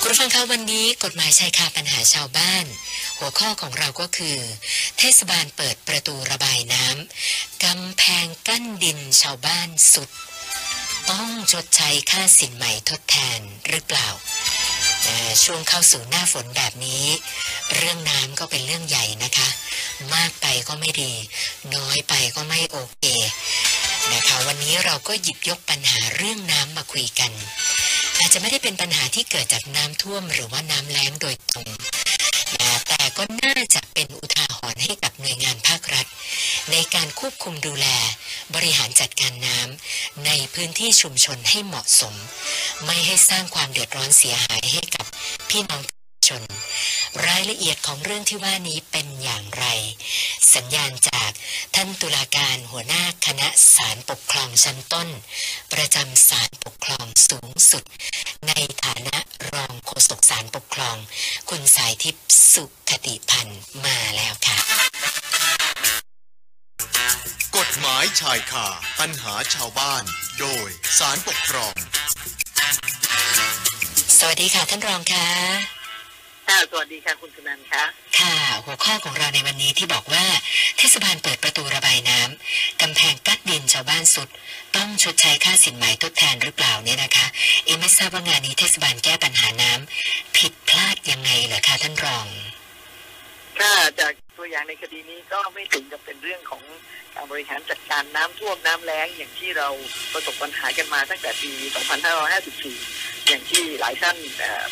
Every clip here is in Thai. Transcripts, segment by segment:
คุณผู้ฟังคะวันนี้กฎหมายชายคาปัญหาชาวบ้าน หัวข้อของเราก็คือ เทศบาลเปิดประตูระบายน้ำกำแพงกั้นดินชาวบ้านสุด ต้องชดใช้ค่าสินใหม่ทดแทนหรือเปล่า ช่วงเข้าสู่หน้าฝนแบบนี้ เรื่องน้ำก็เป็นเรื่องใหญ่นะคะ มากไปก็ไม่ดี น้อยไปก็ไม่โอเคนะคะวันนี้เราก็หยิบยกปัญหาเรื่องน้ำมาคุยกัน อาจจะไม่ได้เป็นปัญหาที่เกิดจากน้ำท่วมหรือว่าน้ำแล้งโดยตรง แต่ก็น่าจะเป็นอุทาหรณ์ให้กับหน่วยงานภาครัฐ ในการควบคุมดูแล บริหารจัดการน้ำในพื้นที่ชุมชนให้เหมาะสม ไม่ให้สร้างความเดือดร้อนเสียหายให้กับพี่น้อง ชาชน รายละเอียดของเรื่องที่ว่านี้เป็นอย่างไร สัญญาณจากท่านตุลาการหัวหน้าคณะศาลปกครองชั้นต้น ประจำศาลปกครองสูงสุด ในฐานะรองโฆษกศาลปกครอง คุณสายทิพย์สุขติพันธ์มาแล้วค่ะ กฎหมายชายคาปัญหาชาวบ้าน โดยสารปกครองสวัสดีค่ะท่านรองค่ะ ค่ะสวัสดีค่ะคุณสุนันท์คะค่ะ หัวข้อของเราในวันนี้ที่บอกว่าเทศบาลเปิดประตูระบายน้ำกำแพงกัดดินชาวบ้านสุด ต้องชดใช้ค่าสินไหมทดแทนหรือเปล่าเนี่ยนะคะ เอ็มไม่ทราบว่างานนี้เทศบาลแก้ปัญหาน้ำผิดพลาดยังไงเหรอคะท่านรองค่ะจากตัวอย่างในคดีนี้ก็ไม่ถึงกับเป็นเรื่องของการบริหารจัดการน้ำท่วมน้ำแล้งอย่างที่เราประสบปัญหากันมาตั้งแต่ปี 2554 อย่างที่หลายท่าน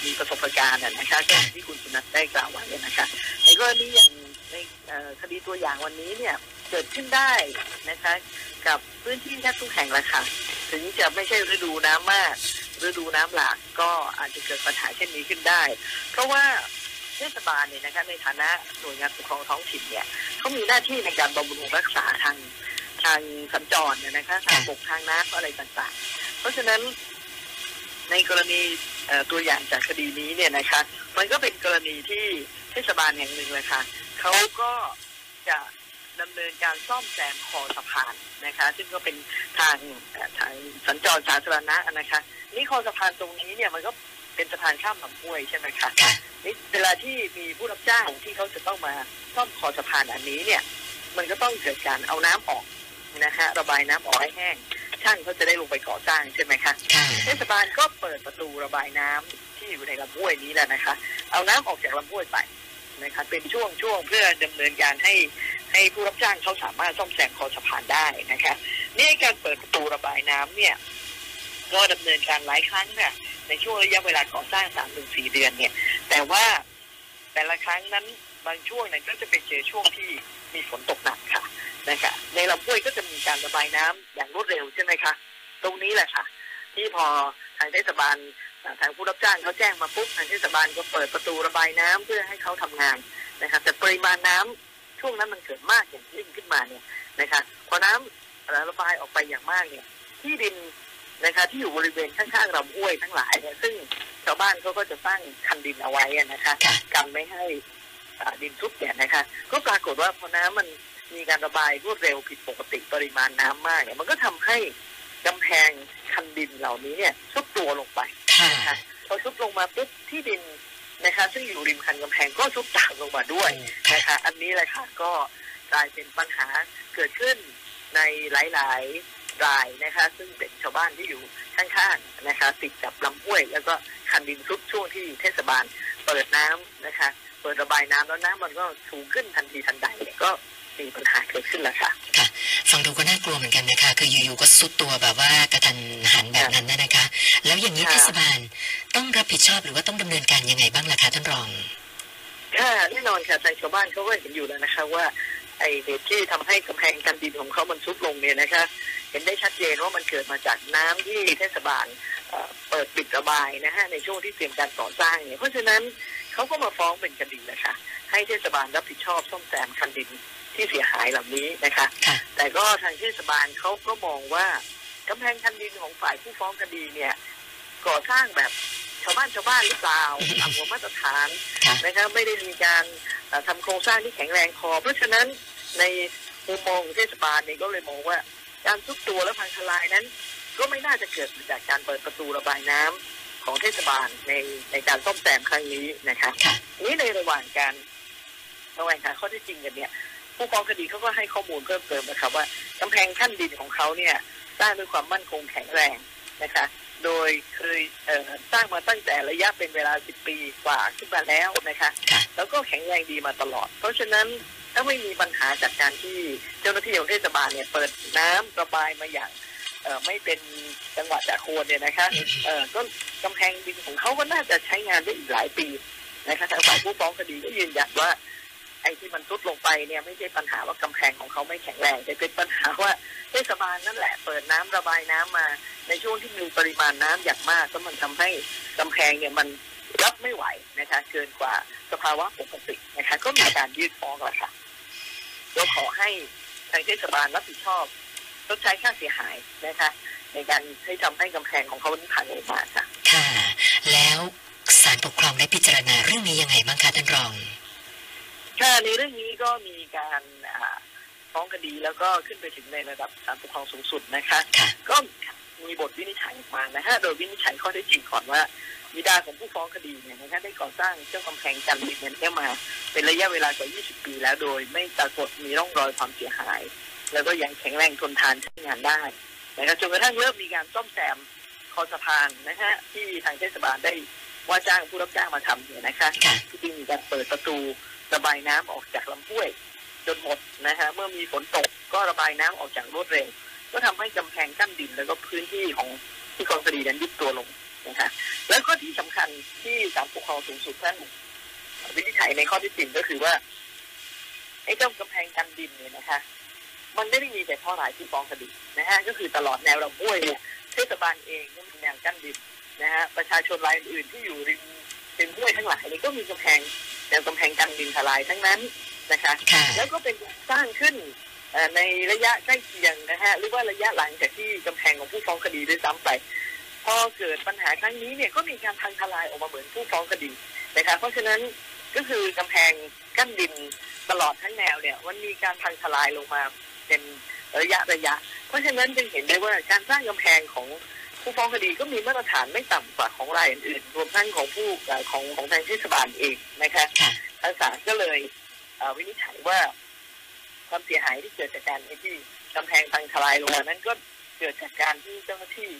มีประสบการณ์นะคะก็ที่คุณสุนันท์ได้กล่าวไว้นะคะในกรณีอย่างในคดีตัวอย่างวันนี้เนี่ยเกิดขึ้นได้นะคะกับพื้นที่แทบทุกแห่งละค่ะถึงจะไม่ใช่ฤดูน้ำมากฤดูน้ำหลากก็อาจจะเกิดปัญหาเช่นนี้ขึ้นได้ เพราะว่าเทศบาลเนี่ยนะคะในฐานะหน่วยงานปกครองท้องถิ่นเนี่ยเขามีหน้าที่ในการบำรุงรักษาทางทางสัญจรเนี่ยนะคะทางบกทางน้ำอะไรต่างๆ เพราะฉะนั้น ในกรณีเอ่อตัวอย่างจากคดีนี้เนี่ยนะคะ มันก็เป็นกรณีที่เทศบาลแห่งหนึ่งเลยค่ะเขาก็จะดำเนินการซ่อมแซมคอสะพานนะคะ ซึ่งก็เป็นทางเอ่อทางสัญจรสาธารณะนะคะ นี่คอสะพานตรงนี้เนี่ยมันก็เป็นสะพานข้ามลำห้วยใช่ไหมคะค่ะนี่เวลาที่มีผู้รับจ้างที่เขาจะต้องมาซ่อมคอสะพานอันนี้เนี่ย มันก็ต้องเกิดการเอาน้ำออกนะฮะระบายน้ำออกให้แห้ง ช่างเขาจะได้ลงไปก่อสร้างใช่ไหมคะค่ะเทศบาลก็เปิดประตูระบายน้ำที่อยู่ในลำห้วยนี้แหละนะคะ เอาน้ำออกจากลำห้วยไปนะคะเป็นช่วงช่วงๆเพื่อดำเนินการให้ให้ผู้รับจ้างเขาสามารถซ่อมแซมคอสะพานได้นะคะนี่การเปิดประตูระบายน้ำเนี่ยก็ดำเนินการหลายครั้งค่ะในช่วงระยะเวลาก่อสร้างสามถึงสี่เดือนเนี่ย แต่ว่าแต่ละครั้งนั้น บางช่วงเนี่ยก็จะไปเจอช่วงที่มีฝนตกหนักค่ะนะคะในลำห้วยก็จะมีการระบายน้ำอย่างรวดเร็วใช่ไหมคะตรงนี้แหละค่ะ ที่พอทางเทศบาลเอ่อทางผู้รับจ้างเขาแจ้งมาปุ๊บทางเทศบาลก็เปิดประตูระบายน้ำเพื่อให้เขาทำงานนะคะแต่ปริมาณน้ำช่วงนั้นมันเกิดมากอย่างยิ่งขึ้นมาเนี่ยนะคะพอน้ำเอ่อระบายออกไปอย่างมากเนี่ย ที่ดินนะคะที่อยู่บริเวณข้างๆลำห้วยทั้งหลายเนี่ยซึ่งชาวบ้านเขาก็จะสร้างคันดินเอาไว้อะนะคะค่ะกันไม่ให้อ่า ดินทุบเนี่ยนะคะก็ปรากฏว่าพอน้ำมันมีการระบายรวดเร็วผิดปกติปริมาณน้ำมากเนี่ยมันก็ทำให้กำแพงคันดินเหล่านี้เนี่ยซุดตัวลงไปค่ะนะคะพอซุดลงมาปุ๊บที่ดินนะคะ ซึ่งอยู่ริมคันกำแพงก็ซุดตามลงมาด้วยนะคะ อันนี้แหละค่ะก็กลายเป็นปัญหาเกิดขึ้นในหลาย ๆ รายนะคะ ซึ่งเป็นชาวบ้านที่อยู่ข้างๆนะคะ ติดกับลำห้วย แล้วก็คันดินซุดช่วงที่เทศบาลเปิดน้ำนะคะ ปิดระบายน้ำแล้วน้ำมันก็สูงขึ้นทันทีทันใดเนี่ยก็มีปัญหาเกิดขึ้นแล้วค่ะค่ะฟังดูก็น่ากลัวเหมือนกันนะคะ คืออยู่ๆก็สุดตัวแบบว่ากระทันหันแบบนั้นนะนะคะ แล้วอย่างนี้ค่ะเทศบาลต้องรับผิดชอบหรือว่าต้องดำเนินการยังไงบ้างล่ะคะท่านรองค่ะแน่นอนค่ะทางชาวบ้านเขาก็เห็นอยู่แล้วนะคะ ว่าไอเหตุที่ทำให้กำแพงกันดินของเขามันซุดลงเนี่ยนะคะ เห็นได้ชัดเจนว่ามันเกิดมาจากน้ำที่เทศบาลเอ่อเปิดปิดระบายนะฮะในช่วงที่เตรียมการก่อสร้างเนี่ยเพราะฉะนั้น เขาก็มาฟ้องเป็นคดีนะคะ ให้เทศบาลรับผิดชอบซ่อมแซมคันดินที่เสียหายเหล่านี้นะคะค่ะแต่ก็ทางเทศบาลเขาก็มองว่ากำแพงคันดินของฝ่ายผู้ฟ้องคดีเนี่ย ก่อสร้างแบบชาวบ้านชาวบ้านหรือเปล่าต่ำกว่ามาตรฐานค่ะนะครับไม่ได้มีการเอ่อทำโครงสร้างที่แข็งแรงพอเพราะฉะนั้นในมุมมองของเทศบาลเนี่ยก็เลยมองว่า การทุบตัวและพังทลายนั้น ก็ไม่น่าจะเกิดมาจากการเปิดประตูระบายน้ำ ของเทศบาลในในการซ่อมแซมครั้งนี้นะคะค่ะนี้ในระหว่างการระหว่างหาข้อเท็จจริงกันเนี่ย ผู้ฟ้องคดีเขาก็ให้ข้อมูลเพิ่มเติมนะครับ ว่ากำแพงขั้นดินของเขาเนี่ยสร้างด้วยความมั่นคงแข็งแรงนะคะ โดยเคยเอ่อสร้างมาตั้งแต่ระยะเป็นเวลา 10 ปีกว่าขึ้นมาแล้วนะคะค่ะแล้วก็แข็งแรงดีมาตลอด เพราะฉะนั้นถ้าไม่มีปัญหาจากการที่เจ้าหน้าที่ของเทศบาลเนี่ยเปิดน้ำระบายมาอย่างเอ่อ ไม่เป็นจังหวะจากโคนเนี่ยนะคะอืมเออก็กำแพงดินของเขาก็น่าจะใช้งานได้อีกหลายปีนะคะทางฝ่ายผู้ฟ้องคดีก็ยืนยันว่าไอ้ที่มันทรุดลงไปเนี่ยไม่ใช่ปัญหาว่ากำแพงของเขาไม่แข็งแรงแต่เป็นปัญหาว่าเทศบาลนั่นแหละเปิดน้ำระบายน้ำมา ในช่วงที่มีปริมาณน้ำอย่างมากก็มันทำให้กำแพงเนี่ยมันรับไม่ไหวนะคะเกินกว่าสภาวะปกตินะคะก็มีการยื่นฟ้องแล้วค่ะก็ขอให้ทางเทศบาลรับผิดชอบ ชดใช้ค่าเสียหายนะคะ ในการให้ทำให้กำแพงของเขาพังลงมาค่ะ ค่ะ แล้วศาลปกครองได้พิจารณาเรื่องนี้ยังไงบ้างคะท่านรองค่ะในเรื่องนี้ก็มีการอ่าฟ้องคดีแล้วก็ขึ้นไปถึงในระดับศาลปกครองสูงสุดนะคะค่ะก็มีบทวินิจฉัยออกมานะฮะโดยวินิจฉัยข้อเท็จจริงก่อนว่าบิดาของผู้ฟ้องคดีเนี่ยนะคะได้ก่อสร้างเจ้ากำแพงกันดินเนี่ยมา เป็นระยะเวลากว่า 20 ปีแล้วโดยไม่ปรากฏมีร่องรอยความเสียหาย แล้วก็ยังแข็งแรงทนทานใช้งานได้นะครับจนกระทั่งเริ่มมีการซ่อมแซมคอสะพานนะฮะที่ทางเทศบาลได้ว่าจ้างผู้รับจ้างมาทำเนี่ยนะคะค่ะที่จริงมีการเปิดประตูระบายน้ำออกจากลำห้วย จนหมดนะฮะเมื่อมีฝนตกก็ระบายน้ำออกจากรวดเร็ว ก็ทำให้กำแพงกั้นดินแล้วก็พื้นที่ของที่กองคดีนั้นยุบตัวลงนะคะแล้วก็ที่สำคัญที่ศาลปกครองสูงสุดท่านวินิจฉัยในข้อที่จริงก็คือว่าไอ้เจ้ากำแพงกันดินเนี่ยนะคะ มันไม่ได้มีแต่ข้อหลายที่ฟ้องคดีนะฮะก็คือตลอดแนวลำห้วยเนี่ยเทศบาลเองก็มีแนวกั้นดินนะฮะประชาชนรายอื่นๆที่อยู่ริมริมห้วยทั้งหลายนี่ก็มีกำแพงแนวกำแพงกันดินทลายทั้งนั้นนะคะค่ะแล้วก็เป็นสร้างขึ้นเอ่อในระยะใกล้เคียงนะฮะหรือว่าระยะหลังจากที่กำแพงของผู้ฟ้องคดีด้วยซ้ำไปพอเกิดปัญหาครั้งนี้เนี่ยก็มีการพังทลายออกมาเหมือนผู้ฟ้องคดีนะคะเพราะฉะนั้นก็คือกำแพงกั้นดินตลอดทั้งแนวเนี่ยมันมีการพังทลายลงมา เป็นระยะระยะ เพราะฉะนั้นจึงเห็นได้ว่าการสร้างกำแพงของผู้ฟ้องคดีก็มีมาตรฐานไม่ต่ำกว่าของรายอื่นรวมทั้งของผู้ของของทางเทศบาลเองนะคะทางศาลก็เลยวินิจฉัยว่าความเสียหายที่เกิดจากการที่กำแพงพังทลายลงมานั้นก็เกิดจากการที่เจ้าหน้าที่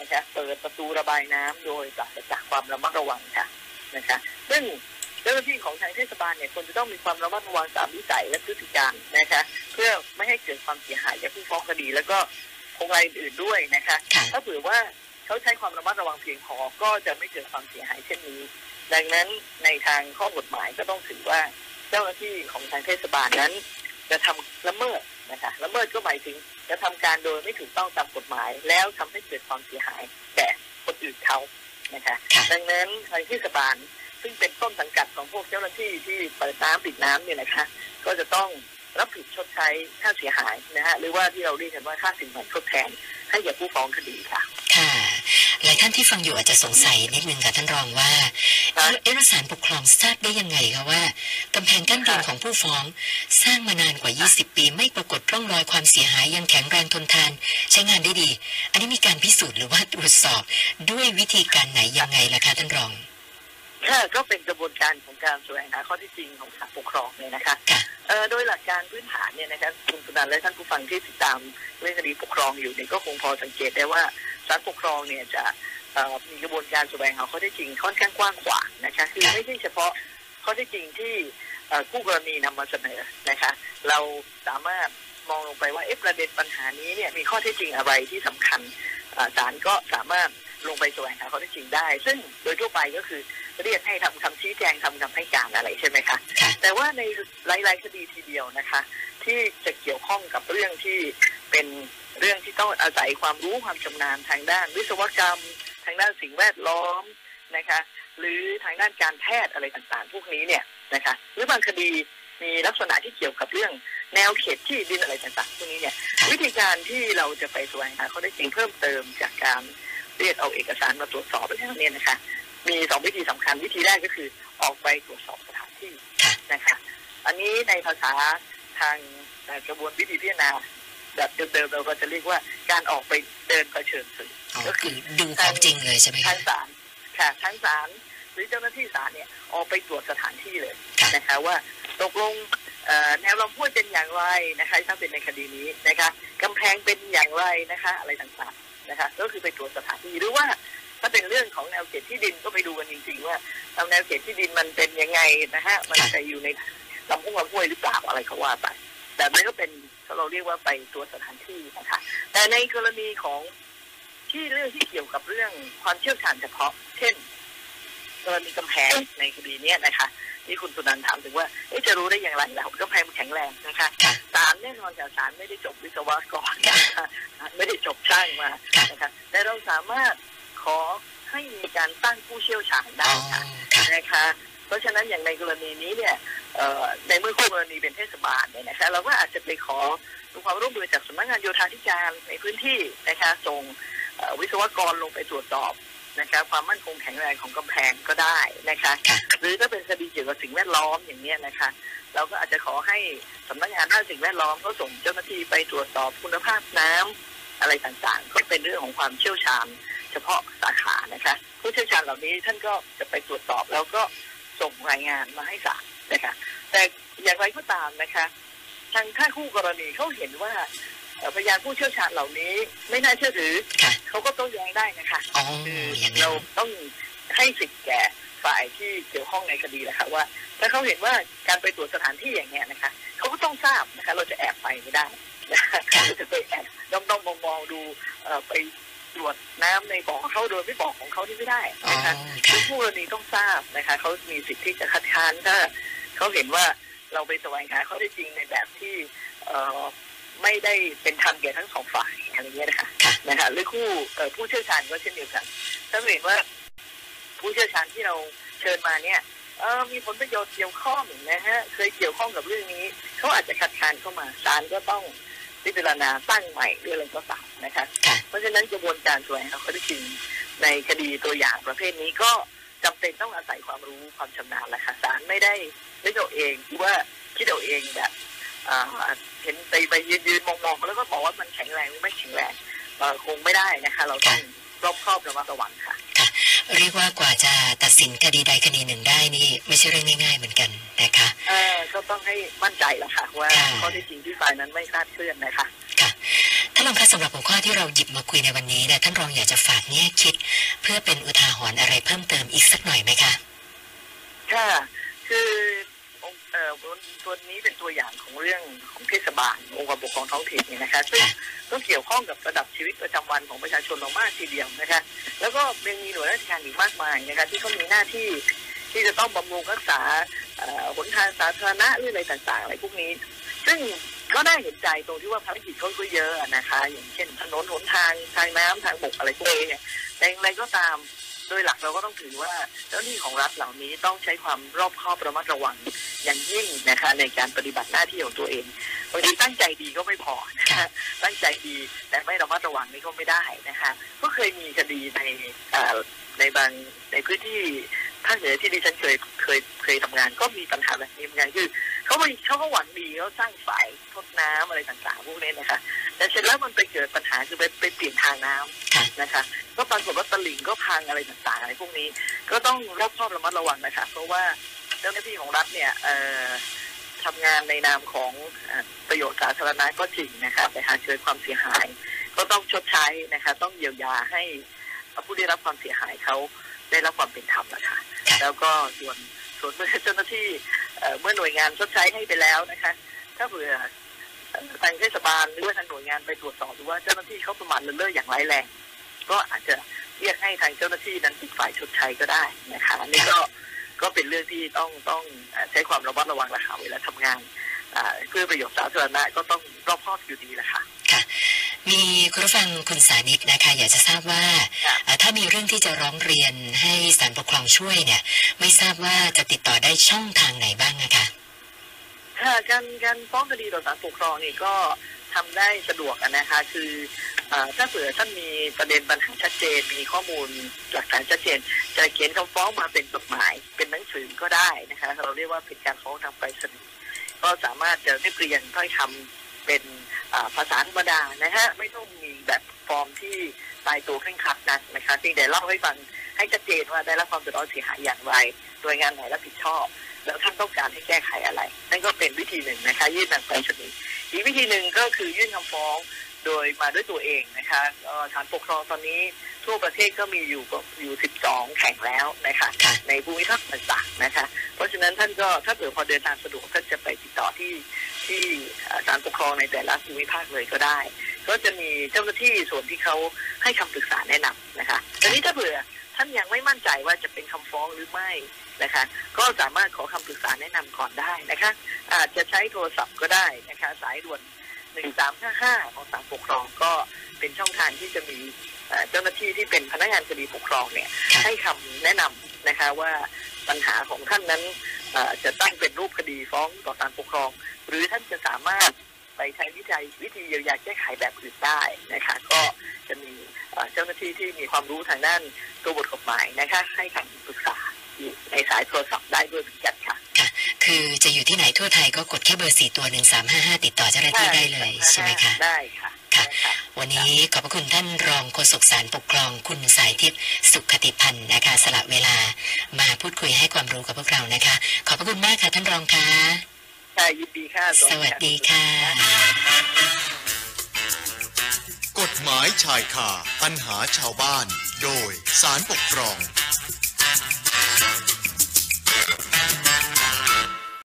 นะคะเปิดประตูระบายน้ำโดยปราศจากความระมัดระวังค่ะนะคะซึ่ง เจ้าหน้าที่ของทางเทศบาลเนี่ยควรจะต้องมีความระมัดระวังตามวิสัยและพฤติการนะคะ เพื่อไม่ให้เกิดความเสียหายแก่ผู้ฟ้องคดี แล้วก็คงรายอื่นๆด้วยนะคะค่ะถ้าเผื่อว่าเขาใช้ความระมัดระวังเพียงพอก็จะไม่เกิดความเสียหายเช่นนี้ ดังนั้นในทางข้อกฎหมายก็ต้องถือว่าเจ้าหน้าที่ของทางเทศบาลนั้น จะทำละเมิดนะคะละเมิดก็หมายถึงจะทำการโดยไม่ถูกต้องตามกฎหมาย แล้วทำให้เกิดความเสียหายแก่คนอื่นเขานะคะค่ะดังนั้นทางเทศบาล ซึ่งเป็นต้นสังกัดของพวกเจ้าหน้าที่ที่เปิดน้ำปิดน้ำเนี่ยนะคะ ก็จะต้องรับผิดชดใช้ค่าเสียหายนะฮะหรือว่าที่เราเรียกกันว่าค่าสินไหมทดแทน ให้แก่ผู้ฟ้องคดีค่ะ ค่ะ หลายท่านที่ฟังอยู่อาจจะสงสัยนิดนึงค่ะท่านรองว่าครับเอะแล้วศาลปกครองทราบได้ยังไงคะว่ากำแพงกั้นดินของผู้ฟ้องสร้างมานานกว่า 20 ปี ไม่ปรากฏร่องรอยความเสียหายยังแข็งแรงทนทาน ใช้งานได้ดี อันนี้มีการพิสูจน์หรือว่าตรวจสอบด้วยวิธีการไหนยังไงล่ะคะท่านรอง ค่ะก็เป็นกระบวนการของการแสวงหาข้อเที่จริงของศาลปกครองเนี่ยนะคะค่ะเอ่อโดยหลักการพื้นฐานเนี่ยนะครับคุณสุนันท์และท่านผู้ฟังที่ติดตามเรื่องคดีปกครองอยู่เนี่ยก็คงพอสังเกตได้ว่าศาลปกครองเนี่ยจะเอ่อมีกระบวนการแสวงหาข้อเท็จจริงค่อนข้างกว้างขวางนะคะคือค่ะไม่ใช่เฉพาะข้อเท็จจริงที่เอ่อคู่กรณีนำมาเสนอนะคะ เราสามารถมองลงไปว่าเอ๊ะประเด็นปัญหานี้เนี่ยมีข้อเท็จจริงอะไรที่สำคัญเอ่อศาลก็สามารถลงไปแสวงหาข้อเท็จจริงได้ ซึ่งโดยทั่วไปก็คือ เรียกให้ทำคำชี้แจงทำคำให้การอะไรใช่ไหมคะค่ะแต่ว่าในหลาย ๆ คดีทีเดียวนะคะ ที่จะเกี่ยวข้องกับเรื่องที่เป็นเรื่องที่ต้องอาศัยความรู้ความชำนาญทางด้าน วิศวกรรม ทางด้านสิ่งแวดล้อมนะคะ หรือทางด้านการแพทย์อะไรต่างๆ พวกนี้เนี่ยนะคะหรือบางคดีมีลักษณะที่เกี่ยวกับเรื่องแนวเขตที่ดินอะไรต่างๆพวกนี้เนี่ยค่ะวิธีการที่เราจะไปแสวงหาข้อได้จริงเพิ่มเติมจากการเรียกเอาเอกสารมาตรวจสอบแล้วเนี่ยนะคะ มีสองวิธีสำคัญวิธีแรกก็คือออกไปตรวจสอบสถานที่ค่ะนะคะอันนี้ในภาษาทางเอ่อกระบวนวิธีพิจารณาแบบเดิมๆเราก็จะเรียกว่าการออกไปเดินเผชิญสื่ออ๋อก็คืคืออดูของจริงเลยใช่ไหมทาคะงศาลนะคะทั้งศาลหรือเจ้าหน้าที่ศาลเนี่ยออกไปตรวจสถานที่เลยค่ะนะคะว่าตกลงเอ่อแนวลำห้วยเป็นอย่างไรนะคะถ้าเป็นในคดีนี้นะคะกำแพงเป็นอย่างไรนะคะ อะไรต่างๆนะคะ ก็คือไปตรวจสถานที่หรือว่า ถ้าเป็นเรื่องของแนวเขตที่ดินก็ไปดูกันจริงๆว่าเอาแนวเขตที่ดินมันเป็นยังไงนะฮะมันจะอยู่ในลำห้วยลำห้วยหรือเปล่าอะไรเขาว่าไปแต่ไม่ก็เป็นเราเรียกว่าไปตรวจสถานที่นะคะแต่ในกรณีของที่เรื่องที่เกี่ยวกับเรื่องความเชี่ยวชาญเฉพาะ เช่นกรณีกำแพงในคดีเนี้ยนะคะที่คุณสุนันท์ถามถึงว่าเอ๊ะจะรู้ได้อย่างไรล่ะกำแพงมันแข็งแรงนะคะค่ะศาลแน่นอนจากศาลไม่ได้จบวิศวกรนะคะไม่ได้จบช่างมาค่ะนะคะแต่เราสามารถ ขอให้มีการตั้งผู้เชี่ยวชาญอ๋ได้อค่ะค่ะนะคะ เพราะฉะนั้นอย่างในกรณีนี้เนี่ยเอ่อในเมื่อคู่กรณีเป็นเทศบาลเนี่ยนะคะ เราก็อาจจะไปขอดูความร่วมมือจากสำนักงานโยธาธิการในพื้นที่นะคะส่งเอ่อวิศวกรลงไปตรวจสอบนะคะความมั่นคงแข็งแรงของกำแพงก็ได้นะคะค่ะหรือถ้าเป็นคดีเกี่ยวกับสิ่งแวดล้อมอย่างเนี้ยนะคะ เราก็อาจจะขอให้สำนักงานด้านสิ่งแวดล้อมก็ส่งเจ้าหน้าที่ไปตรวจสอบคุณภาพน้ำอะไรต่างๆ ก็เป็นเรื่องของความเชี่ยวชาญ เฉพาะสาขานะคะผู้เชี่ยวชาญเหล่านี้ท่านก็จะไปตรวจสอบแล้วก็ส่งรายงานมาให้ศาลนะคะแต่อย่างไรก็ตามนะคะทางข้างคู่กรณีเขาเห็นว่าเอ่อพยานผู้เชี่ยวชาญเหล่านี้ไม่น่าเชื่อถือค่ะเขาก็โต้แย้งได้นะคะอ๋อคืออย่างนั้เรานต้องให้สิทธิ์แก่ฝ่ายที่เกี่ยวข้องในคดีนะคะว่า ถ้าเขาเห็นว่าการไปตรวจสถานที่อย่างเงี้ยนะคะเขาก็ต้องทราบนะคะ เราจะแอบไปไม่ได้นะคะเราจะไปแอบด้อมๆมองๆดูเอ่อไป ตรวจน้ำในบ่อเขาโดยไม่บอกของเขาที่ไม่ได้อ๋อนะคะค่ะทุกผู้กรณีต้องทราบนะคะเขามีสิทธิ์ที่จะคัดค้านถ้าเขาเห็นว่าเราไปแสวงหาข้อเท็จจริงในแบบที่เอ่อไม่ได้เป็นธรรมแก่ทั้งสองฝ่ายอะไรเงี้ยนะคะค่ะนะคะหรือคู่เอ่อผู้เชี่ยวชาญก็เช่นเดียวกันถ้าเห็นว่าผู้เชี่ยวชาญที่เราเชิญมาเนี่ยเออมีผลประโยชน์เกี่ยวข้องนะฮะเคยเกี่ยวข้องกับเรื่องนี้เขาอาจจะคัดค้านเข้ามาศาลก็ต้อง พิจารณาตั้งใหม่เรื่องอะไรก็ตามนะคะค่ะเพราะฉะนั้นกระบวนการแสวงหาข้อเท็จจริงในคดีตัวอย่างประเภทนี้ก็จำเป็นต้องอาศัยความรู้ความชำนาญแหละค่ะศาลไม่ได้ไม่เอาเองหรือว่าคิดเอาเองแบบอ่าเห็นไปไปยืนยืนมองๆแล้วก็บอกว่ามันแข็งแรงหรือไม่แข็งแรงเอ่อคงไม่ได้นะคะ เราต้องรอบคอบระมัดระวังค่ะ เรียกว่ากว่าจะตัดสินคดีใดคดีหนึ่งได้นี่ ไม่ใช่เรื่องง่ายๆเหมือนกันนะ คะเออก็ต้องให้มั่นใจแหละค่ะ ว่าค่ะข้อเที่จริงที่ฝ่ายนั้นไม่คลาดเคลื่อนนะคะท่านรองคะสำหรับหัวข้อที่เราหยิบมาคุยในวันนี้เนี่ยท่านรองอยากจะฝากแง่คิด เพื่อเป็นอุทาหรณ์อะไรเพิ่มเติมอีกสักหน่อยไหมคะค่ะคือองค์เอ่อตัวนี้เป็นตัวอย่างของเรื่องของเทศบาลองค์กรปกครองท้องถิ่นเนี่ยนะคะซึ่งค่ะก็เกี่ยวข้องกับระดับชีวิตประจำวันของประชาชนเรามากทีเดียวนะคะแล้วก็ยังมีหน่วยราชการอีกมากมายนะคะที่เขามีหน้าที่ที่จะต้องบำรุงรักษาเอ่อ หนทางสาธารณะหรืออะไรต่างๆอะไรพวกนี้ ซึ่งก็ได้เห็นใจตรงที่ว่าภารกิจเขาก็เยอะนะคะ อย่างเช่นถนนหนทางทางน้ำทางบกอะไรพวกนี้เนี่ยแต่อย่างไรก็ตามโดยหลักเราก็ต้องถือว่าเจ้าหน้าที่ของรัฐเหล่านี้ต้องใช้ความรอบคอบระมัดระวังอย่างยิ่งนะคะ ในการปฏิบัติหน้าที่ของตัวเองบางทีตั้งใจดีก็ไม่พอนะคะค่ะตั้งใจดีแต่ไม่ระมัดระวังนี่ก็ไม่ได้นะคะ ก็เคยมีคดีในเอ่อในบางในพื้นที่ ภาคเหนือที่ดิฉันเคยเคยเคยทำงานก็มีปัญหาแบบนี้เหมือนกันคือเขาไปเขาก็หวังดีเขาสร้างฝ่ายทดน้ำอะไรต่างๆพวกนี้นะคะแต่เสร็จแล้วมันไปเกิดปัญหาคือไปไปเปลี่ยนทางน้ำค่ะนะคะก็ปรากฏว่าตลิ่งก็พังอะไรต่างๆอะไรพวกนี้ ก็ต้องรอบคอบระมัดระวังนะคะ เพราะว่าเจ้าหน้าที่ของรัฐเนี่ยเอ่อทำงานในนามของเอ่อประโยชน์สาธารณะก็จริงนะคะแต่หากเกิดความเสียหาย ก็ต้องชดใช้นะคะ ต้องเยียวยาให้ผู้ได้รับความเสียหายเขา ได้รับความเป็นธรรมนะคะค่ะแล้วก็ส่วนส่วนเมื่อเจ้าหน้าที่เอ่อเมื่อหน่วยงานชดใช้ให้ไปแล้วนะคะ ถ้าเผื่อเอ่อทางเทศบาลหรือว่าทางหน่วยงานไปตรวจสอบดูว่าเจ้าหน้าที่เขาประมาทเลินเล่ออย่างร้ายแรงก็อาจจะเรียกให้ทางเจ้าหน้าที่นั้นเป็นฝ่ายชดใช้ก็ได้นะคะอันนี่ก็ก็เป็นเรื่องที่ต้องต้องเอ่อใช้ความระมัดระวังและค่ะเวลาทำงานอ่าเพื่อประโยชน์สาธารณะก็ต้องรอบคอบอยู่ดีแหละค่ะ มีคุณผู้ฟังคุณสานิตนะคะ อยากจะทราบว่าค่ะเอ่อถ้ามีเรื่องที่จะร้องเรียนให้ศาลปกครองช่วยเนี่ย ไม่ทราบว่าจะติดต่อได้ช่องทางไหนบ้างนะคะค่ะการการฟ้องคดีต่อศาลปกครองนี่ก็ทำได้สะดวกอะนะคะ คือเออถ้าเผื่อท่านมีประเด็นปัญหาชัดเจน มีข้อมูลหลักฐานชัดเจน จะเขียนคำฟ้องมาเป็นจดหมาย เป็นหนังสือก็ได้นะคะ เราเรียกว่าเป็นการฟ้องทางไปรษณีย์ก็สามารถจะเรียบเรียงถ้อยคำ เป็นภาษาธรรมดานะฮะไม่ต้องมีแบบฟอร์มที่ตายตัวเคร่งครัดนักนะคะจริงแต่เล่าให้ฟังให้ชัดเจนว่าได้รับความเดือดร้อนเสียหายอย่างไรหน่วยงานไหนรับผิดชอบ แล้วท่านต้องการให้แก้ไขอะไร นั่นก็เป็นวิธีหนึ่งนะคะ ยื่นหนังไปรษณีย์อีกวิธีหนึ่งก็คือยื่นคำฟ้องโดยมาด้วยตัวเองนะคะเอ่อศาลปกครองตอนนี้ ทั่วประเทศก็มีอยู่ก็อยู่ 12แข่งแล้วนะคะค่ะในภูมิภาคต่างๆนะคะ เพราะฉะนั้นท่านก็ถ้าเกิดพอเดินทางสะดวกท่านจะไปติดต่อที่ที่เอ่อศาลปกครองในแต่ละภูมิภาคเลยก็ได้ ก็จะมีเจ้าหน้าที่ส่วนที่เขาให้คำปรึกษาแนะนำนะคะทีนี้ถ้าเผื่อท่านยังไม่มั่นใจว่าจะเป็นคำฟ้องหรือไม่นะคะ ก็สามารถขอคำปรึกษาแนะนำก่อนได้นะคะ อาจจะใช้โทรศัพท์ก็ได้นะคะ สายด่วน 1355 ของศาลปกครองก็เป็นช่องทางที่จะมี เอ่อเจ้าหน้าที่ที่เป็นพนักงานคดีปกครองเนี่ยค่ะให้คำแนะนำนะคะว่าปัญหาของท่านนั้นเอ่อจะตั้งเป็นรูปคดีฟ้องต่อศาลปกครอง หรือท่านจะสามารถไปใช้วิธีวิธีเยียวยาแก้ไขแบบอื่นได้นะคะก็จะมีเอ่อเจ้าหน้าที่ที่มีความรู้ทางด้านตัวบทกฎหมายนะคะให้คำปรึกษาอยู่ในสายโทรศัพท์ได้ด้วยเหมือนกันค่ะค่ะคือจะอยู่ที่ไหนทั่วไทยก็กดแค่เบอร์สี่ตัวหนึ่งสามห้าห้าติดต่อเจ้าหน้าที่ได้เลยใช่ไหมคะได้ค่ะค่ะได้ ค่ะ วันนี้ขอบพระคุณท่านรองโฆษกสารปกครองคุณสายทิพย์สุขติพันธ์นะคะ สละเวลามาพูดคุยให้ความรู้กับพวกเรานะคะ ขอบพระคุณมากค่ะท่านรองค่ะค่ะยินดีค่ะ สวัสดีค่ะ กฎหมายชายคาปัญหาชาวบ้าน โดยสารปกครอง